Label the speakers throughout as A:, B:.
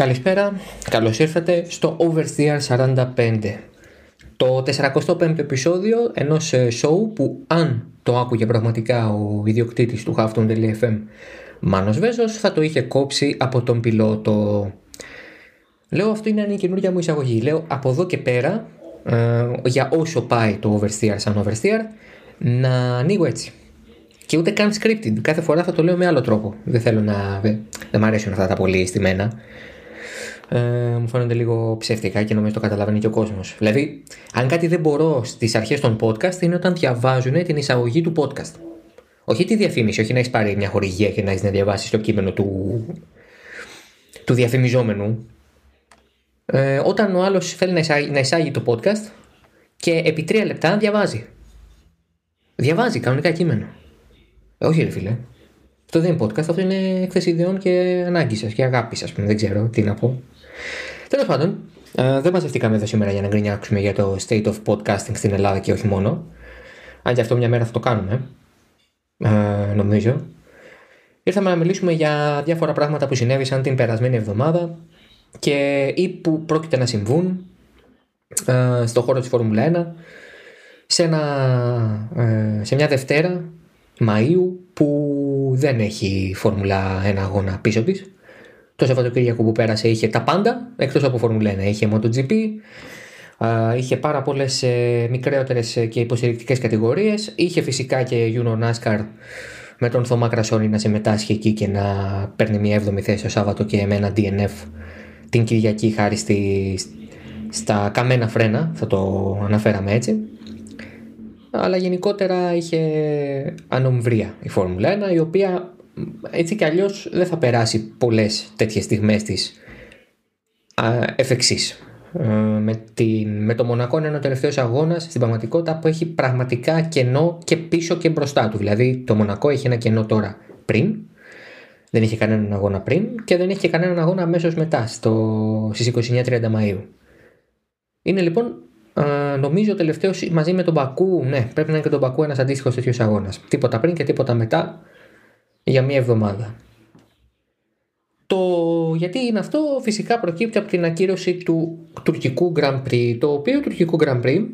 A: Καλησπέρα, καλώς ήρθατε στο Oversteer 45 Το 45ο επεισόδιο ενός ε, show που αν το άκουγε πραγματικά ο ιδιοκτήτης του Hafton.fm Μάνος Βέζος θα το είχε κόψει από τον πιλότο Λέω αυτό είναι η καινούργια μου εισαγωγή Λέω από εδώ και πέρα ε, για όσο πάει το Oversteer σαν Oversteer να ανοίγω έτσι και ούτε καν scripted. Κάθε φορά θα το λέω με άλλο τρόπο. Δεν θέλω να. Δεν μου αρέσουν αυτά τα πολύ στημένα ε, μου φαίνονται λίγο ψεύτικα και νομίζω το καταλαβαίνει και ο κόσμος. Δηλαδή, αν κάτι δεν μπορώ στις αρχές των podcast είναι όταν διαβάζουν την εισαγωγή του podcast. Όχι τη διαφήμιση, όχι να έχεις πάρει μια χορηγία και να έχεις να διαβάσεις το κείμενο του, του διαφημιζόμενου. Ε, όταν ο άλλος θέλει να εισάγει, να εισάγει το podcast και επί τρία λεπτά διαβάζει. Διαβάζει κανονικά κείμενο. Ε, όχι, ρε φίλε. Αυτό δεν είναι podcast, αυτό είναι έκθεση ιδεών και ανάγκης σας και αγάπης, ας πούμε. Δεν ξέρω τι να πω. Τέλος πάντων, ε, δεν μαζευτήκαμε εδώ σήμερα για να γκρινιάξουμε για το state of podcasting στην Ελλάδα και όχι μόνο. Αν και αυτό μια μέρα θα το κάνουμε, ε, νομίζω. Ήρθαμε να μιλήσουμε για διάφορα πράγματα που συνέβησαν την περασμένη εβδομάδα και ή που πρόκειται να συμβούν ε, στο χώρο της Φόρμουλα 1 σε, ένα, σε μια Δευτέρα Μαΐου που δεν έχει Φόρμουλα 1 αγώνα πίσω της το Σαββατοκύριακο που πέρασε είχε τα πάντα εκτός από Φόρμουλα 1. Είχε MotoGP, είχε πάρα πολλές ε, μικρότερες ε, και υποστηρικτικές κατηγορίες. Είχε φυσικά και Juno NASCAR με τον Θωμά Κρασόνη να συμμετάσχει εκεί και να παίρνει μια 7η θέση το Σάββατο και με ένα DNF την Κυριακή χάρη στη, στα καμένα φρένα, θα το αναφέραμε έτσι. Αλλά γενικότερα είχε ανομβρία η Φόρμουλα 1 η οποία έτσι κι αλλιώς δεν θα περάσει πολλές τέτοιες στιγμές της εφ' εξής. Ε, με, την, με το Μονακό είναι ο τελευταίος αγώνας στην πραγματικότητα που έχει πραγματικά κενό και πίσω και μπροστά του. Δηλαδή το Μονακό έχει ένα κενό τώρα πριν, δεν είχε κανέναν αγώνα πριν και δεν έχει και κανέναν αγώνα αμέσως μετά στο, στις 29-30 Μαΐου. Είναι λοιπόν ε, νομίζω ο τελευταίος μαζί με τον Μπακού, ναι, πρέπει να είναι και τον Μπακού ένας αντίστοιχος τέτοιος αγώνας. Τίποτα πριν και τίποτα μετά για μία εβδομάδα. Το γιατί είναι αυτό φυσικά προκύπτει από την ακύρωση του τουρκικού Grand Prix, το οποίο τουρκικό Grand Prix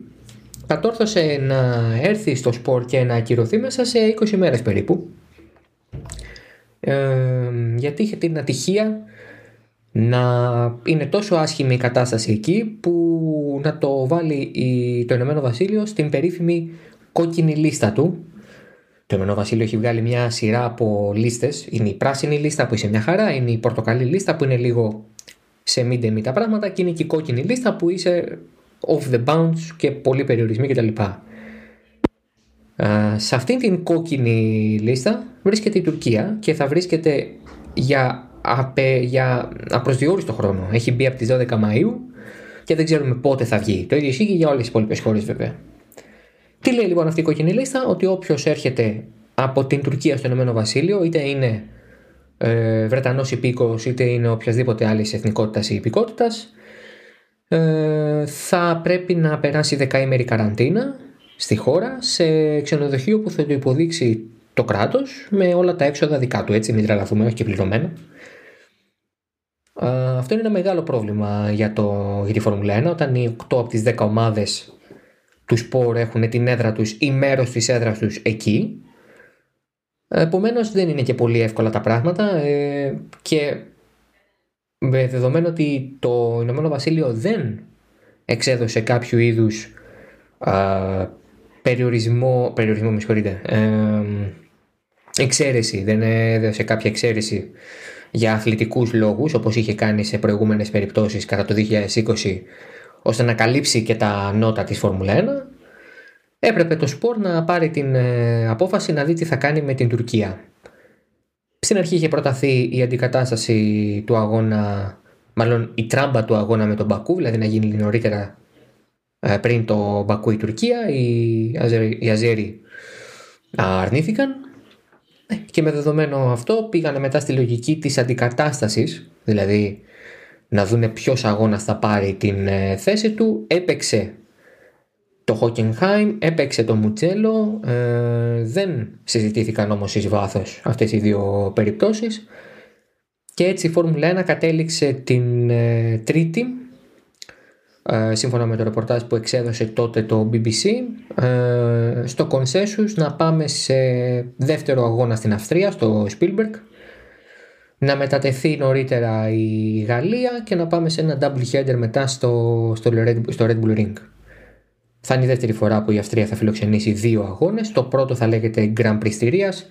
A: κατόρθωσε να έρθει στο σπορ και να ακυρωθεί μέσα σε 20 μέρες περίπου. Ε, γιατί είχε την ατυχία να είναι τόσο άσχημη η κατάσταση εκεί που να το βάλει το Ηνωμένο Βασίλειο στην περίφημη κόκκινη λίστα του το Ηνωμένο Βασίλειο έχει βγάλει μια σειρά από λίστες. Είναι η πράσινη λίστα που είσαι μια χαρά, είναι η πορτοκαλί λίστα που είναι λίγο σε μη τα πράγματα και είναι και η κόκκινη λίστα που είσαι off the bounds και πολλοί περιορισμοί κτλ. Σε αυτήν την κόκκινη λίστα βρίσκεται η Τουρκία και θα βρίσκεται για, απε, για απροσδιόριστο χρόνο. Έχει μπει από τις 12 Μαΐου και δεν ξέρουμε πότε θα βγει. Το ίδιο ισχύει για όλες τις υπόλοιπες χώρες βέβαια. Τι λέει λοιπόν αυτή η κόκκινη λίστα, ότι όποιος έρχεται από την Τουρκία στο Ηνωμένο Βασίλειο, είτε είναι ε, Βρετανός υπήκος, είτε είναι οποιασδήποτε άλλης εθνικότητας ή υπηκότητας, ε, θα πρέπει να περάσει δεκαήμερη καραντίνα στη χώρα σε ξενοδοχείο που θα το υποδείξει το κράτος με όλα τα έξοδα δικά του, έτσι μην τρελαθούμε, όχι και πληρωμένα. Ε, αυτό είναι ένα μεγάλο πρόβλημα για, το, για τη Φόρμουλα 1 όταν οι 8 από τις 10 ομάδες τους σπορ έχουν την έδρα τους ή μέρος της έδρας τους εκεί. Επομένως δεν είναι και πολύ εύκολα τα πράγματα ε, και με δεδομένο ότι το Ηνωμένο Βασίλειο δεν εξέδωσε κάποιο είδους α, περιορισμό, περιορισμό με συγχωρείτε, ε, εξαίρεση, δεν έδωσε κάποια εξαίρεση για αθλητικούς λόγους όπως είχε κάνει σε προηγούμενες περιπτώσεις κατά το 2020 ώστε να καλύψει και τα νότα της Φόρμουλα 1 έπρεπε το σπορ να πάρει την ε, απόφαση να δει τι θα κάνει με την Τουρκία. Στην αρχή είχε προταθεί η αντικατάσταση του αγώνα, μάλλον η τράμπα του αγώνα με τον Μπακού, δηλαδή να γίνει νωρίτερα ε, πριν το Μπακού η Τουρκία, οι Αζέρι αρνήθηκαν ε, και με δεδομένο αυτό πήγανε μετά στη λογική της αντικατάστασης, δηλαδή να δούνε ποιος αγώνας θα πάρει την ε, θέση του. Έπαιξε το Χόκενχάιμ, έπαιξε το Μουτσέλο, ε, δεν συζητήθηκαν όμως εις βάθος αυτές οι δύο περιπτώσεις και Και έτσι η Φόρμουλα 1 κατέληξε την ε, Τρίτη, ε, σύμφωνα με το ρεπορτάζ που εξέδωσε τότε το BBC, ε, στο Consensus να πάμε σε δεύτερο αγώνα στην Αυστρία, στο Spielberg, να μετατεθεί νωρίτερα η Γαλλία και να πάμε σε ένα double header μετά στο, στο, Red, στο Red Bull Ring. Θα είναι η δεύτερη φορά που η Αυστρία θα φιλοξενήσει δύο αγώνες. Το πρώτο θα λέγεται Grand Prix Στηρίας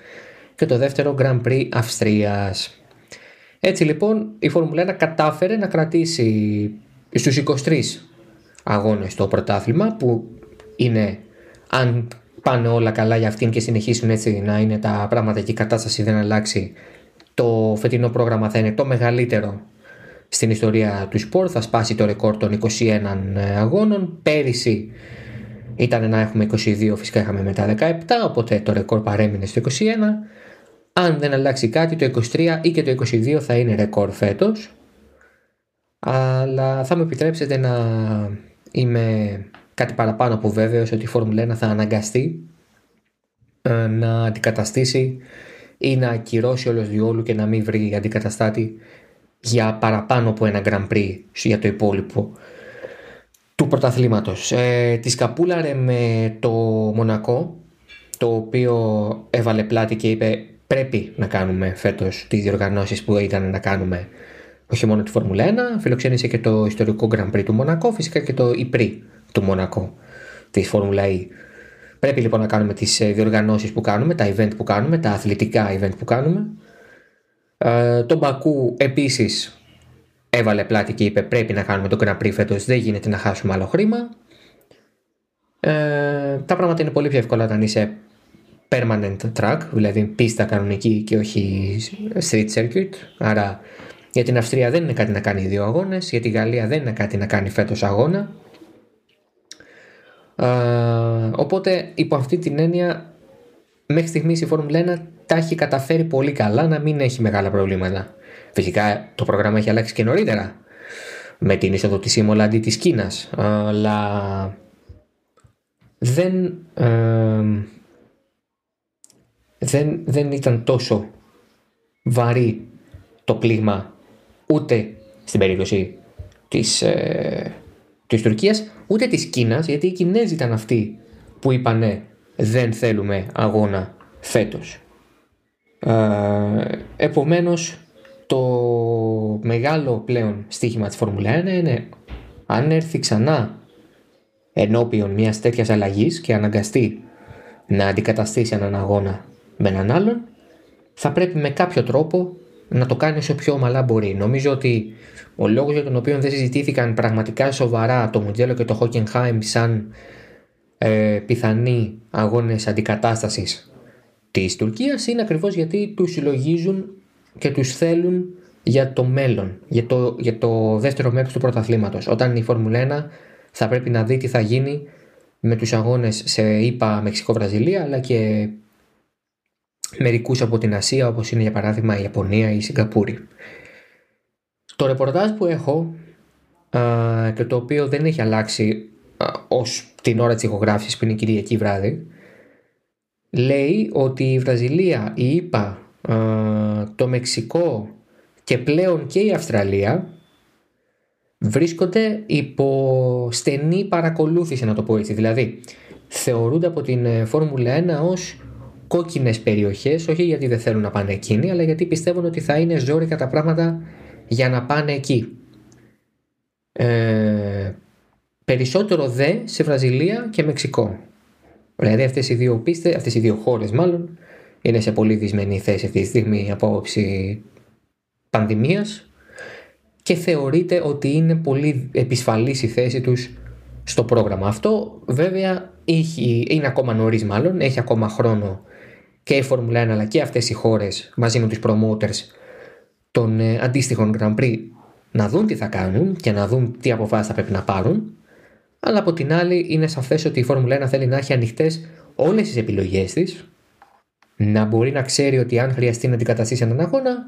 A: και το δεύτερο Grand Prix Αυστρίας. Έτσι λοιπόν η Φόρμουλα 1 κατάφερε να κρατήσει στους 23 αγώνες το πρωτάθλημα που είναι αν πάνε όλα καλά για αυτήν και συνεχίσουν έτσι να είναι τα πράγματα και η κατάσταση δεν αλλάξει το φετινό πρόγραμμα θα είναι το μεγαλύτερο στην ιστορία του σπορ, θα σπάσει το ρεκόρ των 21 αγώνων. Πέρυσι ήταν να έχουμε 22, φυσικά είχαμε μετά 17, οπότε το ρεκόρ παρέμεινε στο 21. Αν δεν αλλάξει κάτι, το 23 ή και το 22 θα είναι ρεκόρ φέτος. Αλλά θα με επιτρέψετε να είμαι κάτι παραπάνω από βέβαιος ότι η Φόρμουλα 1 θα αναγκαστεί ε, να αντικαταστήσει ή να ακυρώσει όλος διόλου και να μην βρει αντικαταστάτη για παραπάνω από ένα Grand Prix για το υπόλοιπο του πρωταθλήματος. Ε, τη σκαπούλαρε με το Μονακό, το οποίο έβαλε πλάτη και είπε πρέπει να κάνουμε φέτος τις διοργανώσεις που ήταν να κάνουμε όχι μόνο τη Φόρμουλα 1, φιλοξένησε και το ιστορικό Grand Prix του Μονακό, φυσικά και το Ιπρί του Μονακό της Φόρμουλα E. Πρέπει λοιπόν να κάνουμε τις ε, διοργανώσεις που κάνουμε, τα event που κάνουμε, τα αθλητικά event που κάνουμε. Ε, τον Μπακού επίσης έβαλε πλάτη και είπε πρέπει να κάνουμε το Grand Prix φέτος, δεν γίνεται να χάσουμε άλλο χρήμα. Ε, τα πράγματα είναι πολύ πιο εύκολα όταν είσαι permanent track, δηλαδή πίστα κανονική και όχι street circuit. Άρα για την Αυστρία δεν είναι κάτι να κάνει δύο αγώνες, για τη Γαλλία δεν είναι κάτι να κάνει φέτος αγώνα. Ε, οπότε υπό αυτή την έννοια μέχρι στιγμής η Φόρμουλα 1 τα έχει καταφέρει πολύ καλά να μην έχει μεγάλα προβλήματα. Φυσικά το πρόγραμμα έχει αλλάξει και νωρίτερα με την είσοδο της Ήμολα αντί της Κίνας αλλά δεν, δεν, δεν ήταν τόσο βαρύ το πλήγμα ούτε στην περίπτωση της, ε, της Τουρκίας ούτε της Κίνας γιατί οι Κινέζοι ήταν αυτοί που είπανε δεν θέλουμε αγώνα φέτος. Ε, επομένως το μεγάλο πλέον στοίχημα της Φόρμουλα 1 είναι αν έρθει ξανά ενώπιον μιας τέτοιας αλλαγής και αναγκαστεί να αντικαταστήσει έναν αγώνα με έναν άλλον θα πρέπει με κάποιο τρόπο να το κάνει όσο πιο ομαλά μπορεί. Νομίζω ότι ο λόγος για τον οποίο δεν συζητήθηκαν πραγματικά σοβαρά το Μουντζέλο και το Hockenheim σαν ε, πιθανοί αγώνες αντικατάστασης της Τουρκίας είναι ακριβώς γιατί τους συλλογίζουν και τους θέλουν για το μέλλον, για το, για το δεύτερο μέρος του πρωταθλήματος. Όταν η Φόρμουλα 1 θα πρέπει να δει τι θα γίνει με τους αγώνες σε ΙΠΑ, Μεξικό, Βραζιλία αλλά και μερικούς από την Ασία όπως είναι για παράδειγμα η Ιαπωνία ή η Σιγκαπούρη. Το ρεπορτάζ που έχω α, και το οποίο δεν έχει αλλάξει α, ως την ώρα της ηχογράφησης που είναι η Κυριακή βράδυ λέει ότι η Βραζιλία, η ΙΠΑ, το Μεξικό και πλέον και η Αυστραλία βρίσκονται υπό στενή παρακολούθηση να το πω έτσι. Δηλαδή θεωρούνται από την ε, Φόρμουλα 1 ως κόκκινες περιοχές όχι γιατί δεν θέλουν να πάνε εκείνοι αλλά γιατί πιστεύουν ότι θα είναι ζόρικα τα πράγματα για να πάνε εκεί. Ε, περισσότερο δε σε Βραζιλία και Μεξικό. Δηλαδή αυτές οι δύο πίστες, αυτές οι δύο χώρες μάλλον είναι σε πολύ δυσμενή θέση αυτή τη στιγμή από άποψη πανδημίας και θεωρείται ότι είναι πολύ επισφαλής η θέση τους στο πρόγραμμα. Αυτό βέβαια έχει, είναι ακόμα νωρίς μάλλον, έχει ακόμα χρόνο και η Φόρμουλα 1 αλλά και αυτές οι χώρες μαζί με τους promoters των ε, αντίστοιχων Grand Prix να δουν τι θα κάνουν και να δουν τι αποφάσεις θα πρέπει να πάρουν αλλά από την άλλη είναι σαφές ότι η Φόρμουλα 1 θέλει να έχει ανοιχτές όλες τις επιλογές της να μπορεί να ξέρει ότι αν χρειαστεί να αντικαταστήσει έναν αγώνα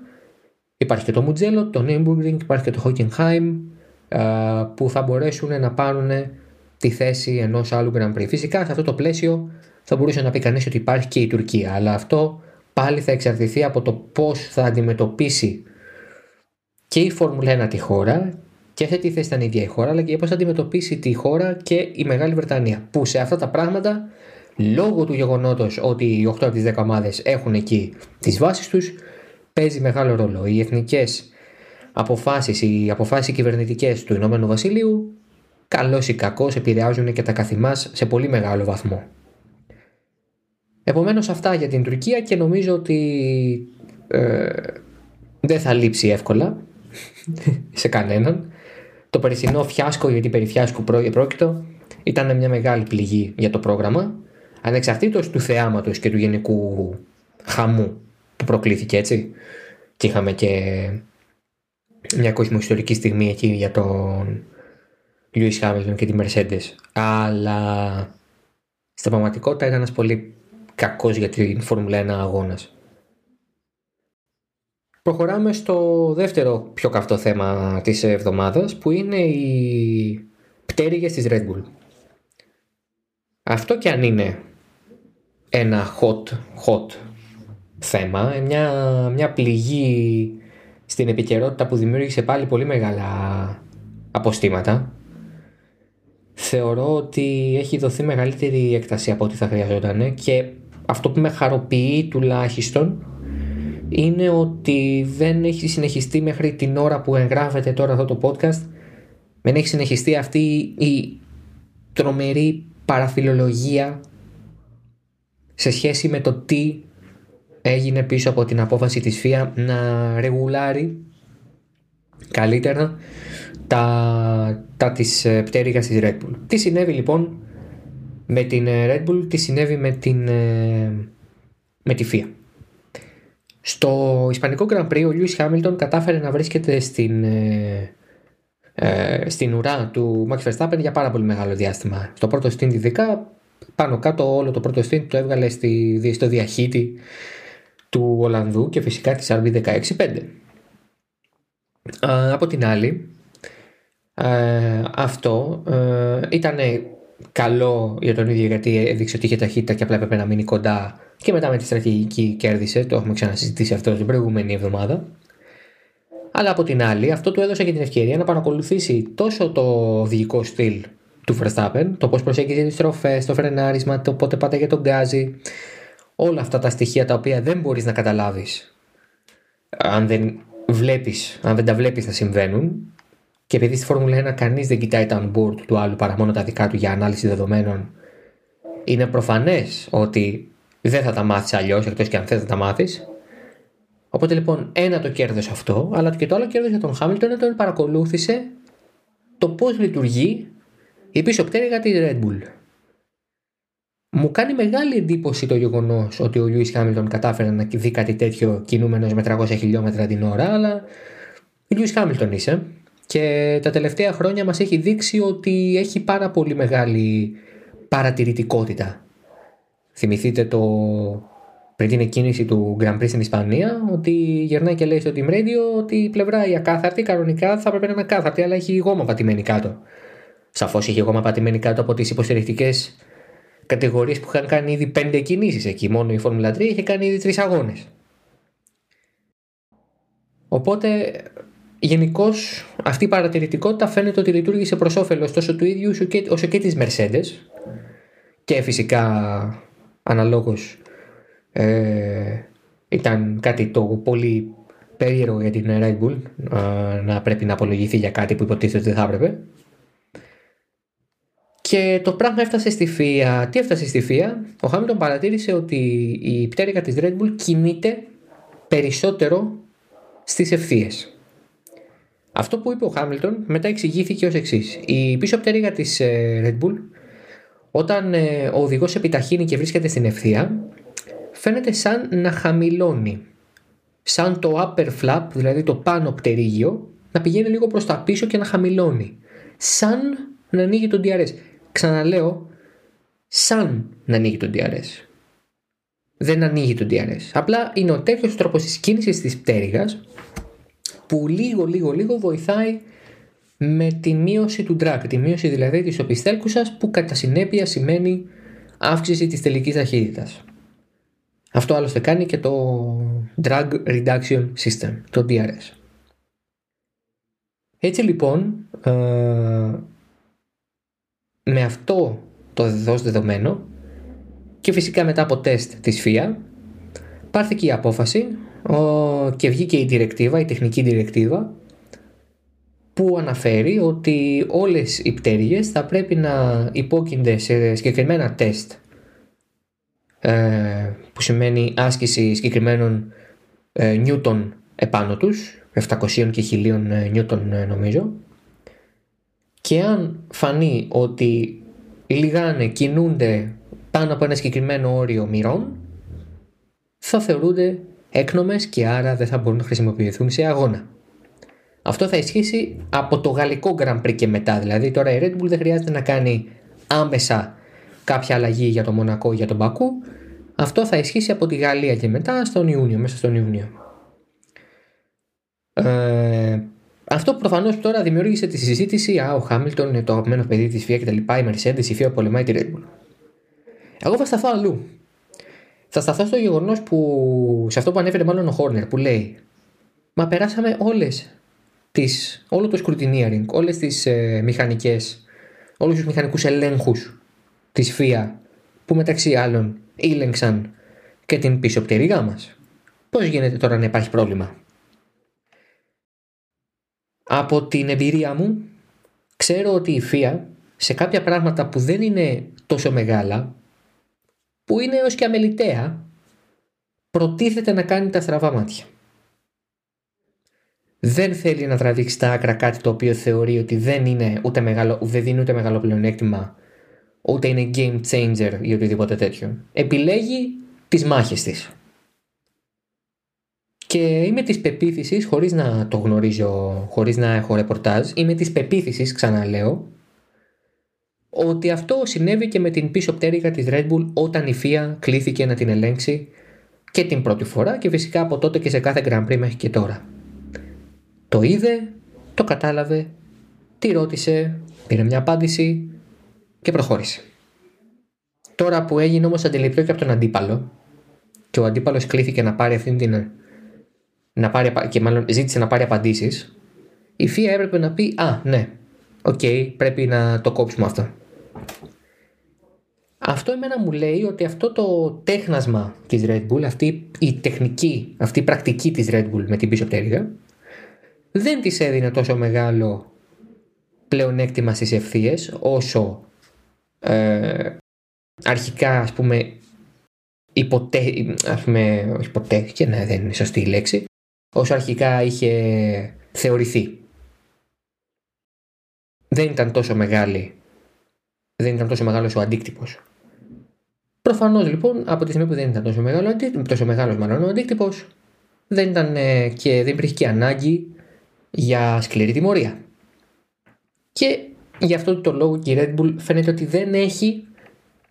A: υπάρχει και το Μουτζέλο, το Nürburgring, υπάρχει και το Hockenheim που θα μπορέσουν να πάρουν τη θέση ενός άλλου Grand Prix. Φυσικά σε αυτό το πλαίσιο θα μπορούσε να πει κανείς ότι υπάρχει και η Τουρκία αλλά αυτό πάλι θα εξαρτηθεί από το πώς θα αντιμετωπίσει και η Φόρμουλα 1 τη χώρα και σε τι θέση ήταν η ίδια η χώρα, αλλά και πώς θα αντιμετωπίσει τη χώρα και η Μεγάλη Βρετανία. Που σε αυτά τα πράγματα, λόγω του γεγονότος ότι οι 8 από τις 10 ομάδες έχουν εκεί τις βάσεις τους, παίζει μεγάλο ρόλο. Οι εθνικές αποφάσεις, οι αποφάσεις κυβερνητικές του Ηνωμένου Βασιλείου, καλό ή κακό, επηρεάζουν και τα καθημάς σε πολύ μεγάλο βαθμό. Επομένως, αυτά για την Τουρκία και νομίζω ότι ε, δεν θα λείψει εύκολα σε κανέναν. Το περσινό φιάσκο, γιατί περί φιάσκου πρόκειτο, ήταν μια μεγάλη πληγή για το πρόγραμμα, ανεξαρτήτως του θεάματος και του γενικού χαμού που προκλήθηκε έτσι. Και είχαμε και μια κοσμοϊστορική στιγμή εκεί για τον Λιούις Χάμιλτον και τη Mercedes. Αλλά στην πραγματικότητα ήταν ένας πολύ κακός για την Φόρμουλα 1 αγώνας. Προχωράμε στο δεύτερο πιο καυτό θέμα της εβδομάδας που είναι οι πτέρυγες της Red Bull. Αυτό και αν είναι ένα hot, hot θέμα, μια, μια πληγή στην επικαιρότητα που δημιούργησε πάλι πολύ μεγάλα αποστήματα, θεωρώ ότι έχει δοθεί μεγαλύτερη έκταση από ό,τι θα χρειαζόταν και αυτό που με χαροποιεί τουλάχιστον είναι ότι δεν έχει συνεχιστεί μέχρι την ώρα που εγγράφεται τώρα αυτό το podcast δεν έχει συνεχιστεί αυτή η τρομερή παραφιλολογία σε σχέση με το τι έγινε πίσω από την απόφαση της ΦΙΑ να ρεγουλάρει καλύτερα τα, τα της ε, πτέρυγας της Red Bull. Τι συνέβη λοιπόν με την ε, Red Bull, τι συνέβη με, την, ε, με τη FIA. Στο Ισπανικό Grand Prix ο Λιούις Χάμιλτον κατάφερε να βρίσκεται στην, ε, ε, στην ουρά του Max Verstappen για πάρα πολύ μεγάλο διάστημα. Στο πρώτο stint ειδικά πάνω κάτω όλο το πρώτο stint το έβγαλε στη, στο διαχύτη του Ολλανδού και φυσικά της RB165. από την άλλη αυτό ήταν καλό για τον ίδιο γιατί έδειξε ότι είχε ταχύτητα και απλά έπρεπε να μείνει κοντά και μετά με τη στρατηγική κέρδισε, το έχουμε ξανασυζητήσει αυτό την προηγούμενη εβδομάδα. Αλλά από την άλλη, αυτό του έδωσε και την ευκαιρία να παρακολουθήσει τόσο το οδηγικό στυλ του Verstappen, το πώς προσέγγιζε τις στροφέ, το φρενάρισμα, το πότε πάταγε τον γκάζι, όλα αυτά τα στοιχεία τα οποία δεν μπορείς να καταλάβεις αν δεν βλέπεις, αν δεν τα βλέπεις να συμβαίνουν και επειδή στη Φόρμουλα 1 κανείς δεν κοιτάει τα on-board του άλλου παρά μόνο τα δικά του για ανάλυση δεδομένων είναι προφανές ότι δεν θα τα μάθεις αλλιώς, εκτός και αν θες να τα μάθεις. Οπότε λοιπόν, ένα το κέρδος αυτό, αλλά και το άλλο κέρδος για τον Χάμιλτον είναι ότι παρακολούθησε το πώς λειτουργεί η πίσω πτέρυγα της Red Bull. Μου κάνει μεγάλη εντύπωση το γεγονός ότι ο Λιούι Χάμιλτον κατάφερε να δει κάτι τέτοιο κινούμενο με 300 χιλιόμετρα την ώρα, αλλά ο Λιούι Χάμιλτον είσαι. Και τα τελευταία χρόνια μας έχει δείξει ότι έχει πάρα πολύ μεγάλη παρατηρητικότητα Θυμηθείτε το πριν την εκκίνηση του Grand Prix στην Ισπανία ότι γερνάει και λέει στο Team Radio ότι η πλευρά η ακάθαρτη κανονικά θα έπρεπε να είναι ακάθαρτη αλλά έχει γόμα πατημένη κάτω. Σαφώς είχε γόμα πατημένη κάτω από τις υποστηρικτικές κατηγορίες που είχαν κάνει ήδη πέντε κινήσει εκεί. Μόνο η Φόρμουλα 3 είχε κάνει ήδη τρεις αγώνες. Οπότε γενικώς αυτή η παρατηρητικότητα φαίνεται ότι λειτουργήσε προς όφελος τόσο του ίδιου όσο και της Mercedes και φυσικά αναλόγως ε, ήταν κάτι το πολύ περίεργο για την Red Bull ε, να πρέπει να απολογηθεί για κάτι που υποτίθεται ότι δεν θα έπρεπε. Και το πράγμα έφτασε στη ΦΙΑ. Τι έφτασε στη ΦΙΑ, ο Χάμιλτον παρατήρησε ότι η πτέρυγα της Red Bull κινείται περισσότερο στις ευθείες. Αυτό που είπε ο Χάμιλτον μετά εξηγήθηκε ως εξής. Η πίσω πτέρυγα της ε, Red Bull όταν ε, ο οδηγός επιταχύνει και βρίσκεται στην ευθεία, φαίνεται σαν να χαμηλώνει. Σαν το upper flap, δηλαδή το πάνω πτερίγιο, να πηγαίνει λίγο προς τα πίσω και να χαμηλώνει. Σαν να ανοίγει τον DRS. Ξαναλέω, σαν να ανοίγει τον DRS. Δεν ανοίγει τον DRS. Απλά είναι ο τέτοιος τρόπος της κίνησης της πτέρυγας που λίγο λίγο λίγο βοηθάει με τη μείωση του drag, τη μείωση δηλαδή της οπισθέλκουσας που κατά συνέπεια σημαίνει αύξηση της τελικής ταχύτητας. Αυτό άλλωστε κάνει και το Drag Reduction System, το DRS. Έτσι λοιπόν, ε, με αυτό το δεδός δεδομένο και φυσικά μετά από τεστ της ΦΙΑ πάρθηκε η απόφαση και βγήκε η διρεκτίβα, η τεχνική διρεκτίβα που αναφέρει ότι όλες οι πτέρυγες θα πρέπει να υπόκεινται σε συγκεκριμένα τεστ ε, που σημαίνει άσκηση συγκεκριμένων ε, νιούτων επάνω τους 700 και 1000 ε, νιούτων νομίζω και αν φανεί ότι λιγάνε, κινούνται πάνω από ένα συγκεκριμένο όριο μοιρών θα θεωρούνται έκνομες και άρα δεν θα μπορούν να χρησιμοποιηθούν σε αγώνα. Αυτό θα ισχύσει από το γαλλικό Grand Prix και μετά. Δηλαδή τώρα η Red Bull δεν χρειάζεται να κάνει άμεσα κάποια αλλαγή για το Μονακό ή για τον Μπακού. Αυτό θα ισχύσει από τη Γαλλία και μετά στον Ιούνιο, μέσα στον Ιούνιο. Ε, αυτό προφανώς τώρα δημιούργησε τη συζήτηση. Α, ο Χάμιλτον είναι το αγαπημένο παιδί της FIA κτλ. Η Mercedes, η FIA πολεμάει τη Red Bull. Εγώ θα σταθώ αλλού. Θα σταθώ στο γεγονός που. σε αυτό που ανέφερε μάλλον ο Χόρνερ που λέει Μα περάσαμε όλες τις, όλο το scrutineering, όλες τις ε, μηχανικές, όλους τους μηχανικούς ελέγχους της FIA που μεταξύ άλλων ήλεγξαν και την πίσω πτέρυγά μας. Πώς γίνεται τώρα να υπάρχει πρόβλημα; Από την εμπειρία μου ξέρω ότι η FIA σε κάποια πράγματα που δεν είναι τόσο μεγάλα, που είναι έως και αμεληταία, προτίθεται να κάνει τα στραβά μάτια δεν θέλει να τραβήξει τα άκρα κάτι το οποίο θεωρεί ότι δεν είναι ούτε μεγάλο, δεν δίνει ούτε μεγάλο πλεονέκτημα, ούτε είναι game changer ή οτιδήποτε τέτοιο. Επιλέγει τις μάχες της. Και είμαι της πεποίθησης, χωρίς να το γνωρίζω, χωρίς να έχω ρεπορτάζ, είμαι της πεποίθησης, ξαναλέω, ότι αυτό συνέβη και με την πίσω πτέρυγα της Red Bull όταν η FIA κλήθηκε να την ελέγξει και την πρώτη φορά και φυσικά από τότε και σε κάθε Grand Prix μέχρι και τώρα. Το είδε, το κατάλαβε, τη ρώτησε, πήρε μια απάντηση και προχώρησε. Τώρα που έγινε όμως αντιληπτό και από τον αντίπαλο και ο αντίπαλος κλήθηκε να πάρει αυτήν την... Να πάρει, και μάλλον ζήτησε να πάρει απαντήσεις η FIA έπρεπε να πει «Α, ναι, οκ, πρέπει να το κόψουμε αυτό». Αυτό εμένα μου λέει ότι αυτό το τέχνασμα της Red Bull, αυτή η τεχνική, αυτή η πρακτική της Red Bull με την πίσω πτέρυγα, δεν της έδινε τόσο μεγάλο πλεονέκτημα στις ευθείες όσο ε, αρχικά ας πούμε υποτε... ας πούμε, υποτέθηκε, ναι δεν είναι σωστή η λέξη, όσο αρχικά είχε θεωρηθεί. Δεν ήταν τόσο μεγάλη, δεν ήταν τόσο μεγάλος ο αντίκτυπος. Προφανώς λοιπόν από τη στιγμή που δεν ήταν τόσο, μεγάλο, τόσο μεγάλος μάλλον ο αντίκτυπος δεν ήταν και δεν υπήρχε και ανάγκη για σκληρή τιμωρία. Και γι' αυτό το λόγο και η Red Bull φαίνεται ότι δεν έχει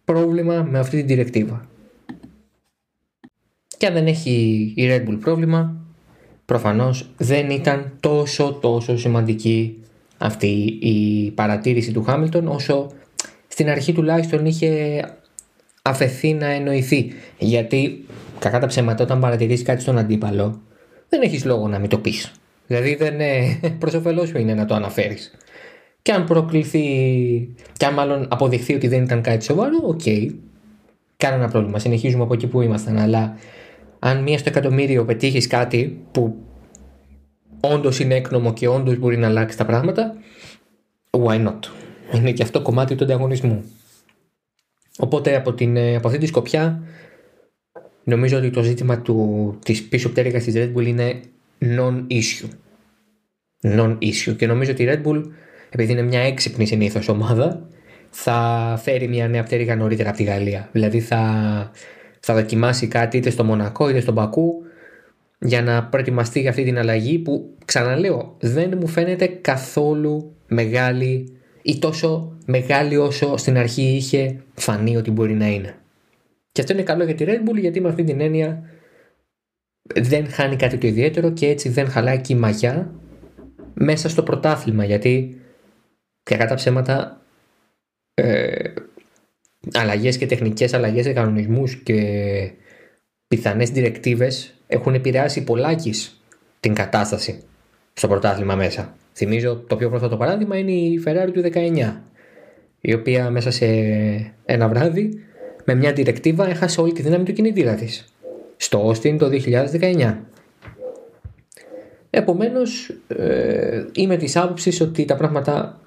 A: πρόβλημα με αυτή την διρεκτίβα. Και αν δεν έχει η Red Bull πρόβλημα, προφανώς δεν ήταν τόσο τόσο σημαντική αυτή η παρατήρηση του Χάμιλτον όσο στην αρχή τουλάχιστον είχε αφεθεί να εννοηθεί. Γιατί κακά τα ψέματα όταν παρατηρήσει κάτι στον αντίπαλο δεν έχεις λόγο να μην το πεις. Δηλαδή δεν είναι προς όφελός σου είναι να το αναφέρεις. Και αν προκληθεί, και αν μάλλον αποδειχθεί ότι δεν ήταν κάτι σοβαρό, οκ. Okay. Κανένα πρόβλημα. Συνεχίζουμε από εκεί που ήμασταν. Αλλά αν μία στο εκατομμύριο πετύχεις κάτι που όντως είναι έκνομο και όντως μπορεί να αλλάξει τα πράγματα, why not; Είναι και αυτό κομμάτι του ανταγωνισμού. Οπότε από, την, από αυτή τη σκοπιά νομίζω ότι το ζήτημα του, της πίσω πτέρυγας της Red Bull είναι non-issue. Non-issue. Και νομίζω ότι η Red Bull, επειδή είναι μια έξυπνη συνήθως ομάδα, θα φέρει μια νέα πτέρυγα νωρίτερα από τη Γαλλία. Δηλαδή θα, θα δοκιμάσει κάτι είτε στο Μονακό είτε στον Πακού για να προετοιμαστεί για αυτή την αλλαγή που ξαναλέω δεν μου φαίνεται καθόλου μεγάλη ή τόσο μεγάλη όσο στην αρχή είχε φανεί ότι μπορεί να είναι. Και αυτό είναι καλό για τη Red Bull γιατί με αυτή την έννοια δεν χάνει κάτι το ιδιαίτερο και έτσι δεν χαλάει και η μαγιά μέσα στο πρωτάθλημα γιατί κατά τα ψέματα ε, αλλαγές και τεχνικές αλλαγές σε κανονισμούς και πιθανές διρεκτίβες έχουν επηρεάσει πολλάκις την κατάσταση στο πρωτάθλημα μέσα. Θυμίζω το πιο πρόσφατο παράδειγμα είναι η Ferrari του 19, η οποία μέσα σε ένα βράδυ με μια διρεκτίβα έχασε όλη τη δύναμη του κινητήρα της. Στο Austin το 2019. Επομένως, ε, είμαι της άποψης ότι τα πράγματα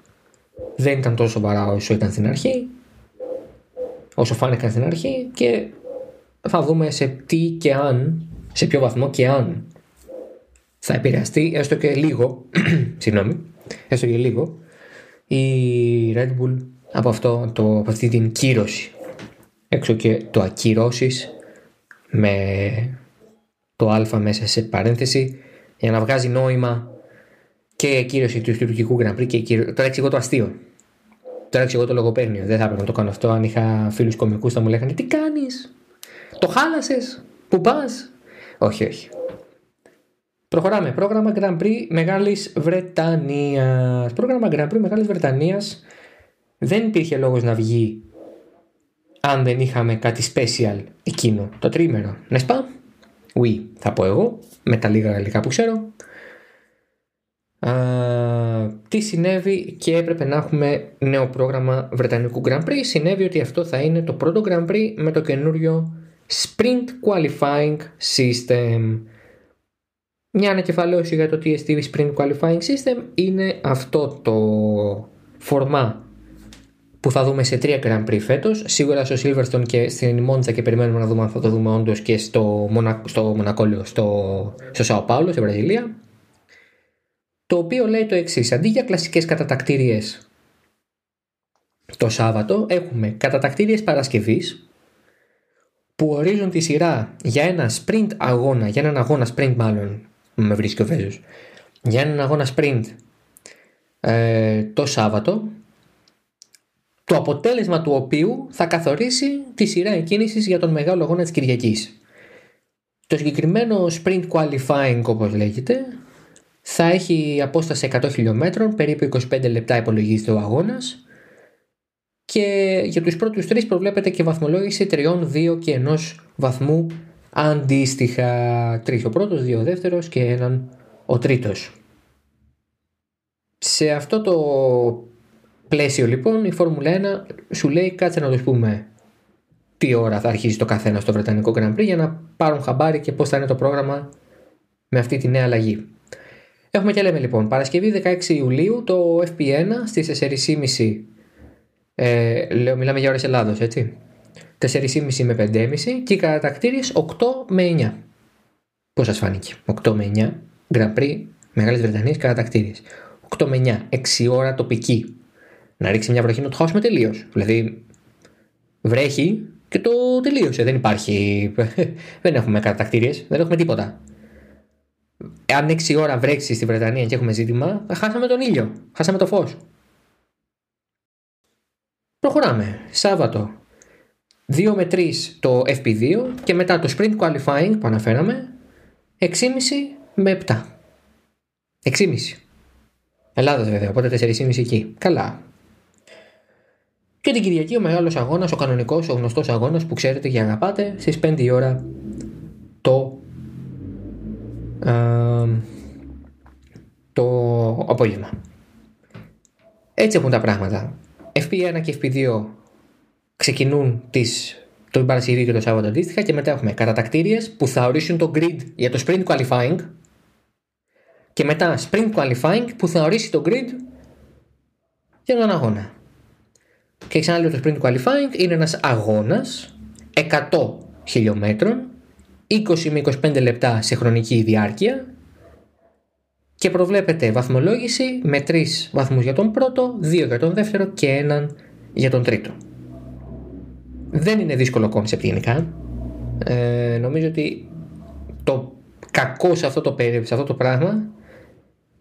A: δεν ήταν τόσο σοβαρά όσο ήταν στην αρχή, όσο φάνηκαν στην αρχή και θα δούμε σε τι και αν, σε ποιο βαθμό και αν θα επηρεαστεί έστω και λίγο, συγγνώμη, έστω και λίγο, η Red Bull από, αυτό, το, από αυτή την κύρωση. Έξω και το ακυρώσεις με το α μέσα σε παρένθεση για να βγάζει νόημα και η κύρωση του τουρκικού Grand Prix και η κύρωση... Τώρα εξηγώ το αστείο. Τώρα εξηγώ το λογοπαίγνιο. Δεν θα έπρεπε να το κάνω αυτό. Αν είχα φίλους κομικούς θα μου λέγανε Τι κάνεις, Το χάλασες, Πού πας; Όχι, όχι. Προχωράμε. Πρόγραμμα Grand Prix Μεγάλης Βρετανίας. Πρόγραμμα Grand Prix Μεγάλης Βρετανίας δεν υπήρχε λόγος να βγει αν δεν είχαμε κάτι special εκείνο το τρίμερο. Ναι, σπα. Oui, θα πω εγώ, με τα λίγα γαλλικά που ξέρω. Α, τι συνέβη και έπρεπε να έχουμε νέο πρόγραμμα Βρετανικού Grand Prix. Συνέβη ότι αυτό θα είναι το πρώτο Grand Prix με το καινούριο Sprint Qualifying System. Μια ανακεφαλαίωση για το TST Sprint Qualifying System είναι αυτό το φορμά που θα δούμε σε τρία Grand Prix φέτος. Σίγουρα στο Silverstone και στην Μόντσα και περιμένουμε να δούμε αν θα το δούμε όντως και στο, Μονα... στο Μονακόλιο, στο, στο Σαο Πάολο, στη Βραζιλία. Το οποίο λέει το εξής: Αντί για κλασικές κατατακτήριες το Σάββατο, έχουμε κατατακτήριες Παρασκευής που ορίζουν τη σειρά για ένα sprint αγώνα, για έναν αγώνα sprint μάλλον, με βρίσκει ο Βέζος, για έναν αγώνα sprint ε, το Σάββατο το αποτέλεσμα του οποίου θα καθορίσει τη σειρά εκκίνησης για τον μεγάλο αγώνα της Κυριακής. Το συγκεκριμένο sprint qualifying όπως λέγεται θα έχει απόσταση 100 χιλιόμετρων, περίπου 25 λεπτά υπολογίζεται ο αγώνας και για τους πρώτους τρεις προβλέπεται και βαθμολόγηση 3, 2 και 1 βαθμού αντίστοιχα. Τρεις ο πρώτος, δύο ο δεύτερος και έναν ο τρίτος. Σε αυτό το πλαίσιο λοιπόν η Φόρμουλα 1 σου λέει κάτσε να τους πούμε τι ώρα θα αρχίσει το καθένα στο Βρετανικό Grand Prix για να πάρουν χαμπάρι και πώς θα είναι το πρόγραμμα με αυτή τη νέα αλλαγή. Έχουμε και λέμε λοιπόν Παρασκευή 16 Ιουλίου το FP1 στις 4.30 ε, λέω μιλάμε για ώρες Ελλάδος έτσι. 4.30 με 5.30 και οι κατακτήριες 8 με 9 Πώς σας φάνηκε; 8 με 9 Grand Prix Μεγάλης Βρετανίας κατακτήριες 8 με 9 6 ώρα τοπική να ρίξει μια βροχή να το χάσουμε τελείως. Δηλαδή, βρέχει και το τελείωσε. Δεν υπάρχει. δεν έχουμε κατακτήριες, δεν έχουμε τίποτα. Αν 6 ώρα βρέξει στη Βρετανία και έχουμε ζήτημα, θα χάσαμε τον ήλιο. Χάσαμε το φως. Προχωράμε. Σάββατο 2 με 3 το FP2 και μετά το Sprint Qualifying που αναφέραμε 6,5 με 7. 6,5. Ελλάδα βέβαια, οπότε 4,5 εκεί. Καλά. Και την Κυριακή ο μεγάλος αγώνας, ο κανονικός, ο γνωστός αγώνας που ξέρετε και αγαπάτε στις 5 η ώρα το, ε, το απόγευμα. Έτσι έχουν τα πράγματα. FP1 και FP2 ξεκινούν τις, το Παρασκευή και το Σάββατο αντίστοιχα και μετά έχουμε κατατακτήριες που θα ορίσουν το grid για το sprint qualifying και μετά sprint qualifying που θα ορίσει το grid για τον αγώνα. Και ξαναλέω το sprint qualifying είναι ένας αγώνας 100 χιλιόμετρων 20 με 25 λεπτά σε χρονική διάρκεια και προβλέπεται βαθμολόγηση με 3 βαθμούς για τον πρώτο, 2 για τον δεύτερο και έναν για τον τρίτο. Δεν είναι δύσκολο concept γενικά. Ε, νομίζω ότι το κακό σε αυτό το, σε αυτό το πράγμα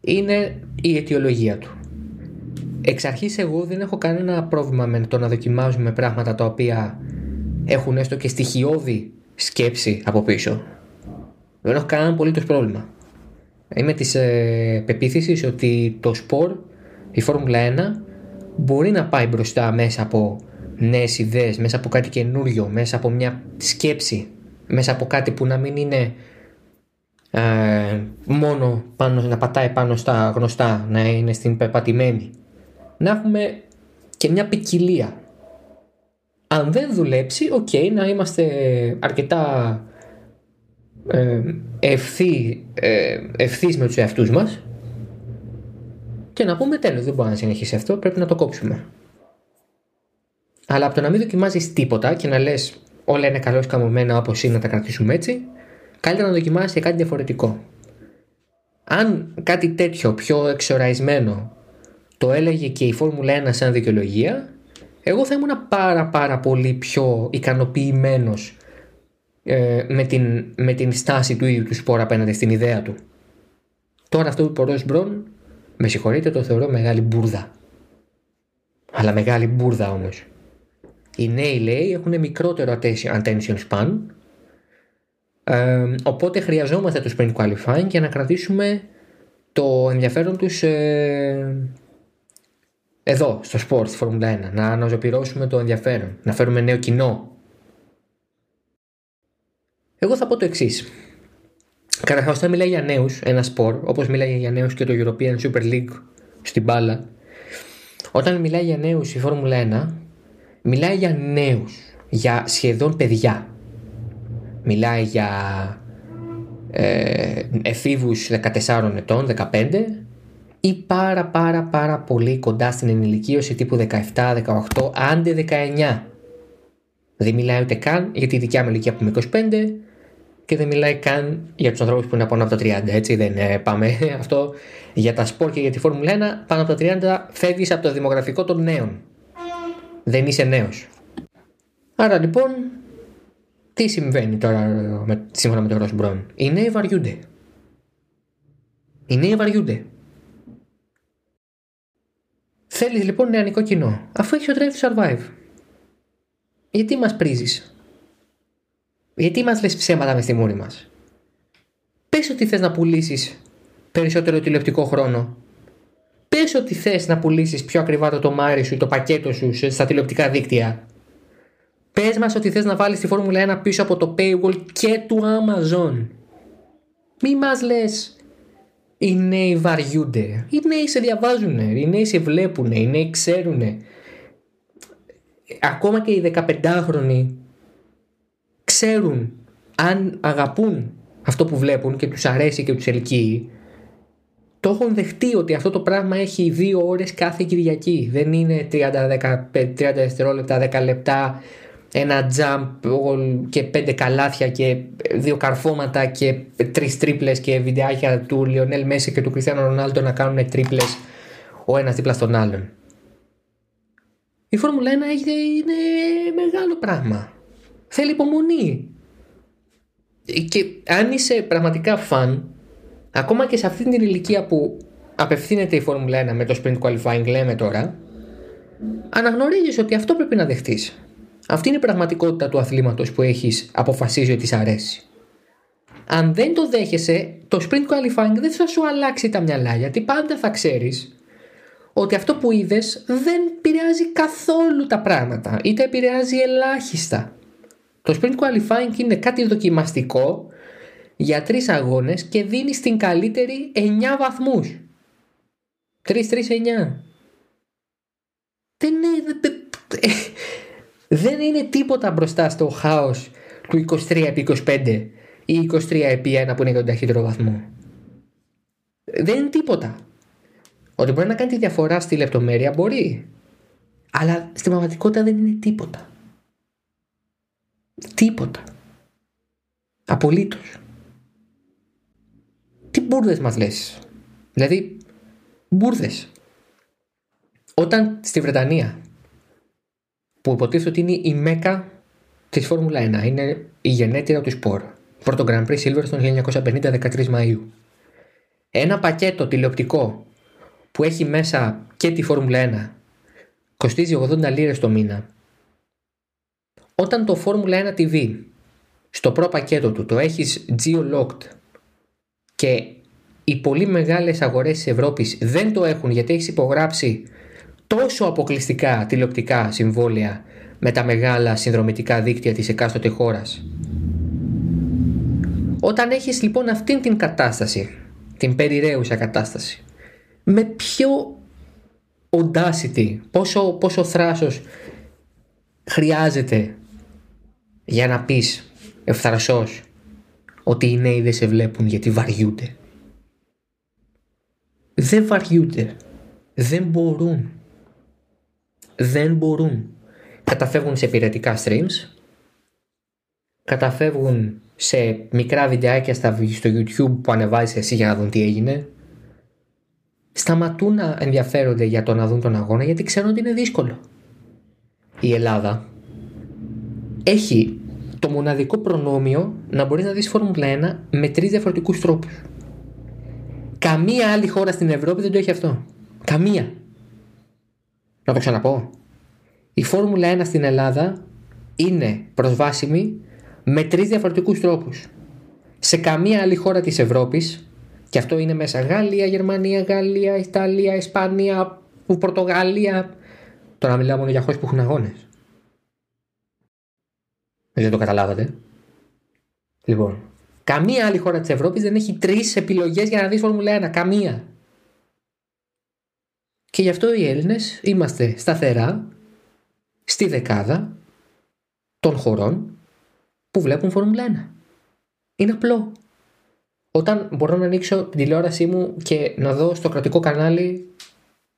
A: είναι η αιτιολογία του. Εξ αρχής εγώ δεν έχω κανένα πρόβλημα με το να δοκιμάζουμε πράγματα τα οποία έχουν έστω και στοιχειώδη σκέψη από πίσω. Δεν έχω κανένα απολύτως πρόβλημα. Είμαι της ε, πεποίθησης ότι το σπορ, η Φόρμουλα 1, μπορεί να πάει μπροστά μέσα από νέες ιδέες, μέσα από κάτι καινούριο, μέσα από μια σκέψη, μέσα από κάτι που να μην είναι ε, μόνο πάνω, να πατάει πάνω στα γνωστά, να είναι στην πεπατημένη. Να έχουμε και μια ποικιλία. Αν δεν δουλέψει, οκ, να είμαστε αρκετά ε, ευθύ, ε, ευθύς με τους εαυτούς μας και να πούμε τέλος, δεν μπορεί να συνεχίσει αυτό, πρέπει να το κόψουμε. Αλλά από το να μην δοκιμάζεις τίποτα και να λες όλα είναι καλώς καμωμένα όπως είναι να τα κρατήσουμε έτσι, καλύτερα να δοκιμάσεις κάτι διαφορετικό. Αν κάτι τέτοιο πιο εξοραϊσμένο το έλεγε και η Φόρμουλα 1 σαν δικαιολογία, εγώ θα ήμουν πάρα πάρα πολύ πιο ικανοποιημένος ε, με, την, με την στάση του ίδιου του σπορ απέναντι στην ιδέα του. Τώρα αυτό που είπε ο Ρος Μπρον, με συγχωρείτε το θεωρώ μεγάλη μπουρδα. Αλλά μεγάλη μπουρδα όμως. Οι νέοι λέει έχουν μικρότερο attention span ε, οπότε χρειαζόμαστε το sprint qualifying για να κρατήσουμε το ενδιαφέρον τους ε, εδώ στο sport, στη Formula 1. Να αναζωπηρώσουμε το ενδιαφέρον, να φέρουμε νέο κοινό. Εγώ θα πω το εξής. Καταρχάς, όταν μιλάει για νέους, ένα σπορ, όπως μιλάει για νέους και το European Super League στην μπάλα, όταν μιλάει για νέους η Φόρμουλα 1, μιλάει για νέους, για σχεδόν παιδιά. Μιλάει για ε, εφήβους 14 ετών, 15 ή πάρα πάρα πάρα πολύ κοντά στην ενηλικίωση τύπου 17, 18, άντε 19. Δεν μιλάει ούτε καν για τη δικιά μου ηλικία που είμαι 25 και δεν μιλάει καν για τους ανθρώπους που είναι πάνω από τα 30, έτσι δεν ε, πάμε. Αυτό για τα σπορ και για τη Φόρμουλα 1, πάνω από τα 30 φεύγεις από το δημογραφικό των νέων. Δεν είσαι νέος. Άρα λοιπόν, τι συμβαίνει τώρα με, σύμφωνα με τον Ρος Μπρόν. Οι νέοι βαριούνται. Οι νέοι βαριούνται. Θέλεις λοιπόν νεανικό κοινό, αφού έχει ο Drive to Survive. Γιατί μας πρίζεις; Γιατί μας λες ψέματα μες στη μούρη μας; Πες ότι θες να πουλήσεις περισσότερο τηλεοπτικό χρόνο. Πες ότι θες να πουλήσεις πιο ακριβά το τομάρι σου ή το πακέτο σου στα τηλεοπτικά δίκτυα. Πες μας ότι θες να βάλεις τη Φόρμουλα 1 πίσω από το paywall και του Amazon. Μη μας λες οι νέοι βαριούνται. Οι νέοι σε διαβάζουν, οι νέοι σε βλέπουν, οι νέοι ξέρουν. Ακόμα και οι 15χρονοι ξέρουν αν αγαπούν αυτό που βλέπουν και τους αρέσει και τους ελκύει το έχουν δεχτεί ότι αυτό το πράγμα έχει δύο ώρες κάθε Κυριακή δεν είναι 30, 30 δευτερόλεπτα, 10 λεπτά ένα jump και πέντε καλάθια και δύο καρφώματα και τρεις τρίπλες και βιντεάκια του Λιονέλ Μέση και του Κριστιανού Ρονάλντο να κάνουν τρίπλες ο ένας δίπλα στον άλλον. Η Φόρμουλα 1 είναι μεγάλο πράγμα. Θέλει υπομονή. Και αν είσαι πραγματικά φαν, ακόμα και σε αυτή την ηλικία που απευθύνεται η Φόρμουλα 1 με το sprint qualifying, λέμε τώρα, αναγνωρίζεις ότι αυτό πρέπει να δεχτείς. Αυτή είναι η πραγματικότητα του αθλήματος που έχεις αποφασίσει ότι σ' αρέσει. Αν δεν το δέχεσαι, το sprint qualifying δεν θα σου αλλάξει τα μυαλά γιατί πάντα θα ξέρεις ότι αυτό που είδες δεν επηρεάζει καθόλου τα πράγματα είτε επηρεάζει ελάχιστα. Το sprint qualifying είναι κάτι δοκιμαστικό για τρεις αγώνες και δίνει στην καλύτερη 9 βαθμούς. 3-3-9. Δεν είναι δεν είναι τίποτα μπροστά στο χάος του 23 επί 25 ή 23 επί 1 που είναι τον ταχύτερο βαθμό. Δεν είναι τίποτα. Ότι μπορεί να κάνει τη διαφορά στη λεπτομέρεια μπορεί. Αλλά στην πραγματικότητα δεν είναι τίποτα. Τίποτα. Απολύτως. Τι μπουρδες μας λες; Δηλαδή, μπουρδες. Όταν στη Βρετανία που υποτίθεται ότι είναι η μέκα της Φόρμουλα 1. Είναι η γενέτειρα του σπορ. Πρώτο Grand Prix Silverstone 1950 13 Μαου. Ένα πακέτο τηλεοπτικό που έχει μέσα και τη Φόρμουλα 1 κοστίζει 80 λίρες το μήνα. Όταν το Φόρμουλα 1 TV στο προ πακέτο του το έχεις geo-locked και οι πολύ μεγάλες αγορές της Ευρώπης δεν το έχουν γιατί έχεις υπογράψει τόσο αποκλειστικά τηλεοπτικά συμβόλαια με τα μεγάλα συνδρομητικά δίκτυα της εκάστοτε χώρας Όταν έχεις λοιπόν αυτήν την κατάσταση, την περιραίουσα κατάσταση, με ποιο audacity, πόσο, πόσο θράσος χρειάζεται για να πεις ευθαρσός ότι οι νέοι δεν σε βλέπουν γιατί βαριούνται. Δεν βαριούνται. Δεν μπορούν. Δεν μπορούν. Καταφεύγουν σε πειρατικά streams. Καταφεύγουν σε μικρά βιντεάκια στο YouTube που ανεβάζεις εσύ για να δουν τι έγινε. Σταματούν να ενδιαφέρονται για το να δουν τον αγώνα γιατί ξέρουν ότι είναι δύσκολο. Η Ελλάδα έχει το μοναδικό προνόμιο να μπορείς να δεις Φόρμουλα 1 με τρεις διαφορετικούς τρόπους. Καμία άλλη χώρα στην Ευρώπη δεν το έχει αυτό. Καμία. Να το ξαναπώ. Η Φόρμουλα 1 στην Ελλάδα είναι προσβάσιμη με τρεις διαφορετικούς τρόπους. Σε καμία άλλη χώρα της Ευρώπης και αυτό είναι μέσα Γαλλία, Γερμανία, Γαλλία, Ιταλία, Ισπανία, Πορτογαλία. Τώρα μιλάω μόνο για χώρες που έχουν αγώνες. Δεν το καταλάβατε. Λοιπόν, καμία άλλη χώρα της Ευρώπης δεν έχει τρεις επιλογές για να δεις Φόρμουλα 1. Καμία. Και γι' αυτό οι Έλληνες είμαστε σταθερά στη δεκάδα των χωρών που βλέπουν Φόρμουλα 1. Είναι απλό. Όταν μπορώ να ανοίξω την τηλεόρασή μου και να δω στο κρατικό κανάλι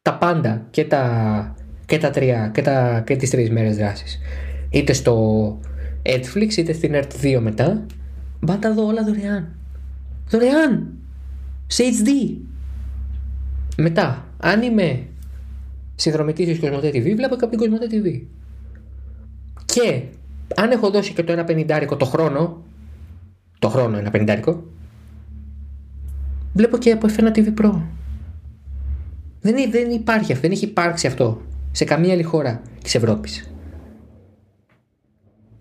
A: τα πάντα και τα, και τα τρία και, τα, και τις τρεις μέρες δράσης. Είτε στο Netflix είτε στην ERT2 μετά, μπα τα δω όλα δωρεάν. Δωρεάν! Σε HD! Μετά, αν είμαι συνδρομητής της Κοσμοτέ TV, βλέπω και από την Κοσμοτέ TV. Και αν έχω δώσει και το ένα πενιντάρικο το χρόνο, το χρόνο ένα πενιντάρικο, βλέπω και από F1 TV Pro. Δεν, δεν υπάρχει αυτό, δεν έχει υπάρξει αυτό σε καμία άλλη χώρα της Ευρώπης.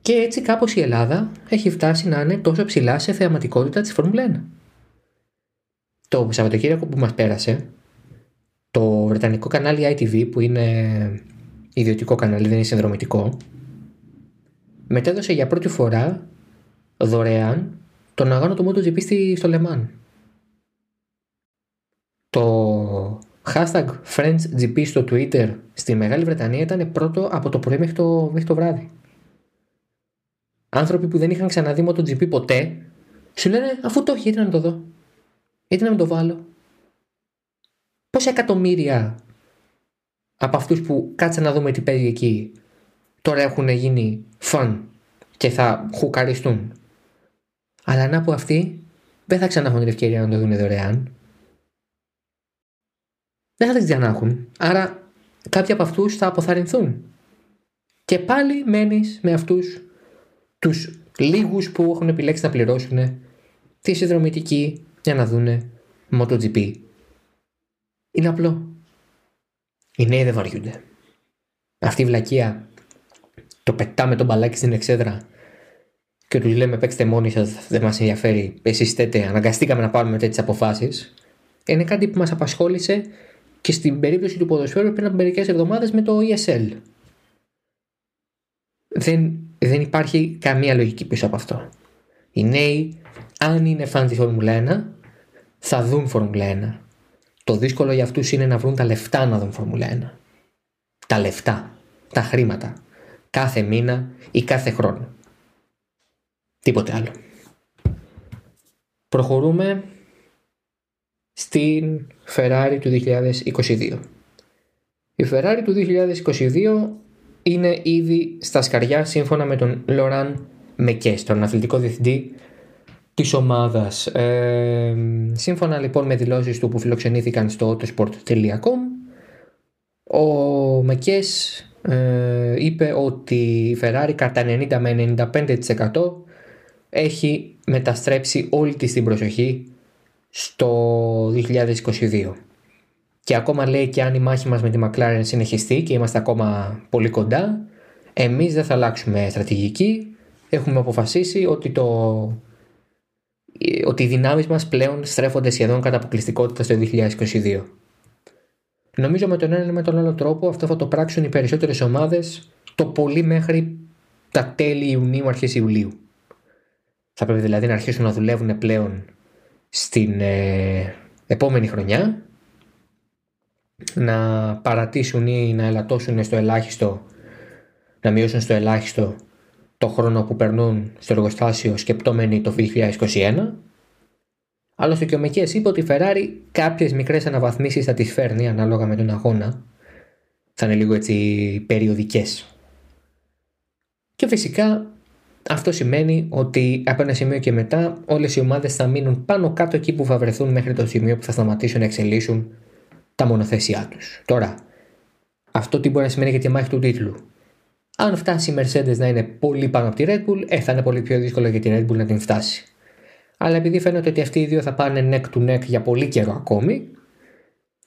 A: Και έτσι κάπως η Ελλάδα έχει φτάσει να είναι τόσο ψηλά σε θεαματικότητα της Φόρμουλα 1. Το Σαββατοκύριακο που μας πέρασε, το βρετανικό κανάλι ITV που είναι ιδιωτικό κανάλι, δεν είναι συνδρομητικό, μετέδωσε για πρώτη φορά δωρεάν τον αγώνα του MotoGP στο Λεμάν. Το hashtag FriendsGP στο Twitter στη Μεγάλη Βρετανία ήταν πρώτο από το πρωί μέχρι το, μέχρι το βράδυ. Άνθρωποι που δεν είχαν ξαναδεί MotoGP ποτέ σου λένε αφού το έχει γιατί να μην το δω; Γιατί να μην το βάλω; Πόσα εκατομμύρια από αυτούς που κάτσαν να δούμε τι παίζει εκεί τώρα έχουν γίνει φαν και θα χουκαριστούν. Αλλά να πω αυτοί δεν θα ξανά έχουν την ευκαιρία να το δουν δωρεάν. Δεν θα την ξανά έχουν. Άρα κάποιοι από αυτούς θα αποθαρρυνθούν. Και πάλι μένεις με αυτούς τους λίγους που έχουν επιλέξει να πληρώσουν τη συνδρομητική για να δούνε MotoGP. Είναι απλό. Οι νέοι δεν βαριούνται. Αυτή η βλακεία το πετάμε τον μπαλάκι στην εξέδρα και τους λέμε παίξτε μόνοι σας, δεν μας ενδιαφέρει. Εσείς θέτε, αναγκαστήκαμε να πάρουμε τέτοιες αποφάσεις. Είναι κάτι που μας απασχόλησε και στην περίπτωση του ποδοσφαίρου πριν από μερικές εβδομάδες με το ESL. Δεν, δεν υπάρχει καμία λογική πίσω από αυτό. Οι νέοι, αν είναι φαν της Φόρμουλα 1, θα δουν Φόρμουλα 1. Το δύσκολο για αυτούς είναι να βρουν τα λεφτά να δουν Φόρμουλα 1. Τα λεφτά, τα χρήματα κάθε μήνα ή κάθε χρόνο. Τίποτε άλλο. Προχωρούμε στην Ferrari του 2022. Η Ferrari του 2022 είναι ήδη στα σκαριά σύμφωνα με τον Λοράν Μεκές, τον αθλητικό διευθυντή της ομάδας. Ε, σύμφωνα λοιπόν με δηλώσεις του που φιλοξενήθηκαν στο autosport.com ο Μεκές ε, είπε ότι η Ferrari κατά 90 με 95% έχει μεταστρέψει όλη της την προσοχή στο 2022. Και ακόμα λέει και αν η μάχη μας με τη McLaren συνεχιστεί και είμαστε ακόμα πολύ κοντά, εμείς δεν θα αλλάξουμε στρατηγική. Έχουμε αποφασίσει ότι, το, ότι οι δυνάμεις μας πλέον στρέφονται σχεδόν κατά αποκλειστικότητα στο 2022. Νομίζω με τον ένα ή με τον άλλο τρόπο αυτό θα το πράξουν οι περισσότερες ομάδες το πολύ μέχρι τα τέλη Ιουνίου, αρχές Ιουλίου. Θα πρέπει δηλαδή να αρχίσουν να δουλεύουν πλέον στην ε, επόμενη χρονιά να παρατήσουν ή να ελαττώσουν στο ελάχιστο να μειώσουν στο ελάχιστο το χρόνο που περνούν στο εργοστάσιο σκεπτόμενοι το 2021 Άλλωστε και ο Μεκές είπε ότι η Ferrari κάποιες μικρές αναβαθμίσεις θα τις φέρνει ανάλογα με τον αγώνα. Θα είναι λίγο έτσι περιοδικές. Και φυσικά αυτό σημαίνει ότι από ένα σημείο και μετά όλες οι ομάδες θα μείνουν πάνω κάτω εκεί που θα βρεθούν μέχρι το σημείο που θα σταματήσουν να εξελίσσουν τα μονοθέσιά τους. Τώρα, αυτό τι μπορεί να σημαίνει για τη μάχη του τίτλου; Αν φτάσει η Mercedes να είναι πολύ πάνω από τη Red Bull, ε, θα είναι πολύ πιο δύσκολο για τη Red Bull να την φτάσει αλλά επειδή φαίνεται ότι αυτοί οι δύο θα πάνε neck to neck για πολύ καιρό ακόμη,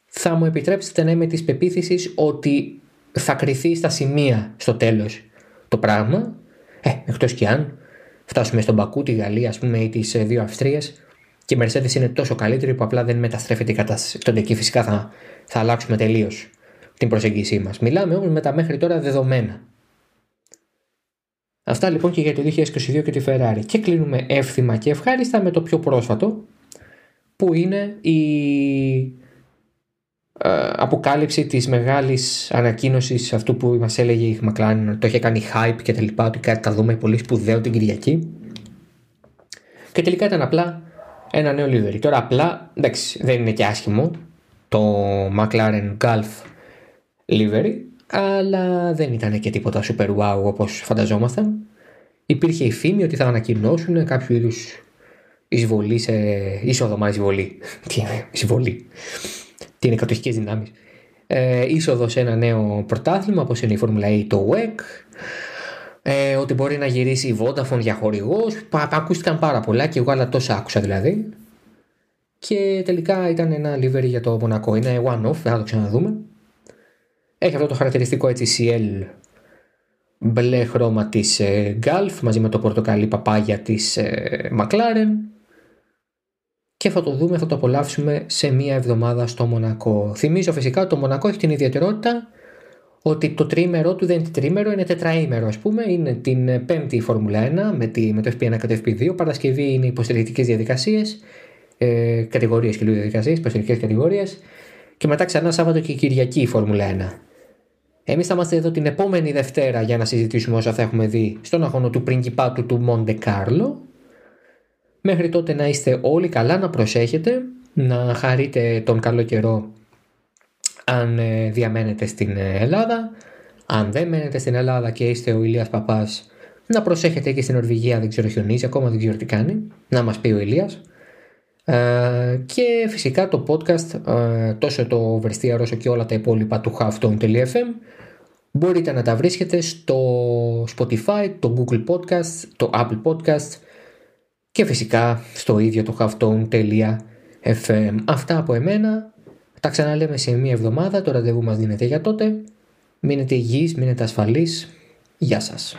A: θα μου επιτρέψετε να είμαι της πεποίθησης ότι θα κρυθεί στα σημεία στο τέλος το πράγμα. Ε, εκτός κι αν φτάσουμε στον Πακού, τη Γαλλία, ας πούμε, ή τις ε, δύο Αυστρίες και η Mercedes είναι τόσο καλύτερη που απλά δεν μεταστρέφεται η κατάσταση. Τότε εκεί φυσικά θα, θα αλλάξουμε τελείως την προσέγγιση μας. Μιλάμε όμως με τα μέχρι τώρα δεδομένα. Αυτά λοιπόν και για το 2022 και τη Ferrari. Και κλείνουμε εύθυμα και ευχάριστα με το πιο πρόσφατο που είναι η ε, αποκάλυψη της μεγάλης ανακοίνωσης αυτού που μας έλεγε η McLaren το είχε κάνει hype και τα λοιπά ότι κάτι θα δούμε πολύ σπουδαίο την Κυριακή. Και τελικά ήταν απλά ένα νέο livery. Τώρα απλά εντάξει δεν είναι και άσχημο το McLaren Gulf livery αλλά δεν ήταν και τίποτα super wow όπως φανταζόμασταν. Υπήρχε η φήμη ότι θα ανακοινώσουν κάποιο είδους εισβολή σε είσοδο, εισβολή. Τι είναι εισβολή. Τι είναι κατοχικές δυνάμεις. Ε, είσοδο σε ένα νέο πρωτάθλημα όπως είναι η Formula E το WEC. Ε, ότι μπορεί να γυρίσει η Vodafone για χορηγός. Ακούστηκαν πάρα πολλά και εγώ άλλα τόσα άκουσα δηλαδή. Και τελικά ήταν ένα livery για το Μονακό. Είναι one-off, θα το ξαναδούμε. Έχει αυτό το χαρακτηριστικό έτσι CL μπλε χρώμα της ε, Gulf μαζί με το πορτοκαλί παπάγια της ε, McLaren και θα το δούμε, θα το απολαύσουμε σε μία εβδομάδα στο Μονακό. Θυμίζω φυσικά ότι το Μονακό έχει την ιδιαιτερότητα ότι το τρίμερο του δεν είναι τρίμερο, είναι τετραήμερο ας πούμε. Είναι την πέμπτη η Φόρμουλα 1 με, τη, με το FP1 και το FP2. Παρασκευή είναι υποστηρικτικές διαδικασίες, ε, κατηγορίες και λίγο διαδικασίες, υποστηρικτικές κατηγορίες. Και μετά ξανά Σάββατο και Κυριακή η Φόρμουλα 1. Εμείς θα είμαστε εδώ την επόμενη Δευτέρα για να συζητήσουμε όσα θα έχουμε δει στον αγώνα του πριγκιπάτου του Μοντε Κάρλο. Μέχρι τότε να είστε όλοι καλά, να προσέχετε, να χαρείτε τον καλό καιρό αν ε, διαμένετε στην ε, Ελλάδα. Αν δεν μένετε στην Ελλάδα και είστε ο Ηλίας Παπάς, να προσέχετε και στην Ορβηγία, δεν ξέρω χιονίζει, ακόμα δεν ξέρω τι κάνει, να μας πει ο Ηλίας. Ε, και φυσικά το podcast, τόσο το Oversteer όσο και όλα τα υπόλοιπα του halftone.fm μπορείτε να τα βρίσκετε στο Spotify, το Google Podcast, το Apple Podcast και φυσικά στο ίδιο το halftone.fm. Αυτά από εμένα. Τα ξαναλέμε σε μία εβδομάδα. Το ραντεβού μας δίνεται για τότε. Μείνετε υγιείς, μείνετε ασφαλείς. Γεια σας.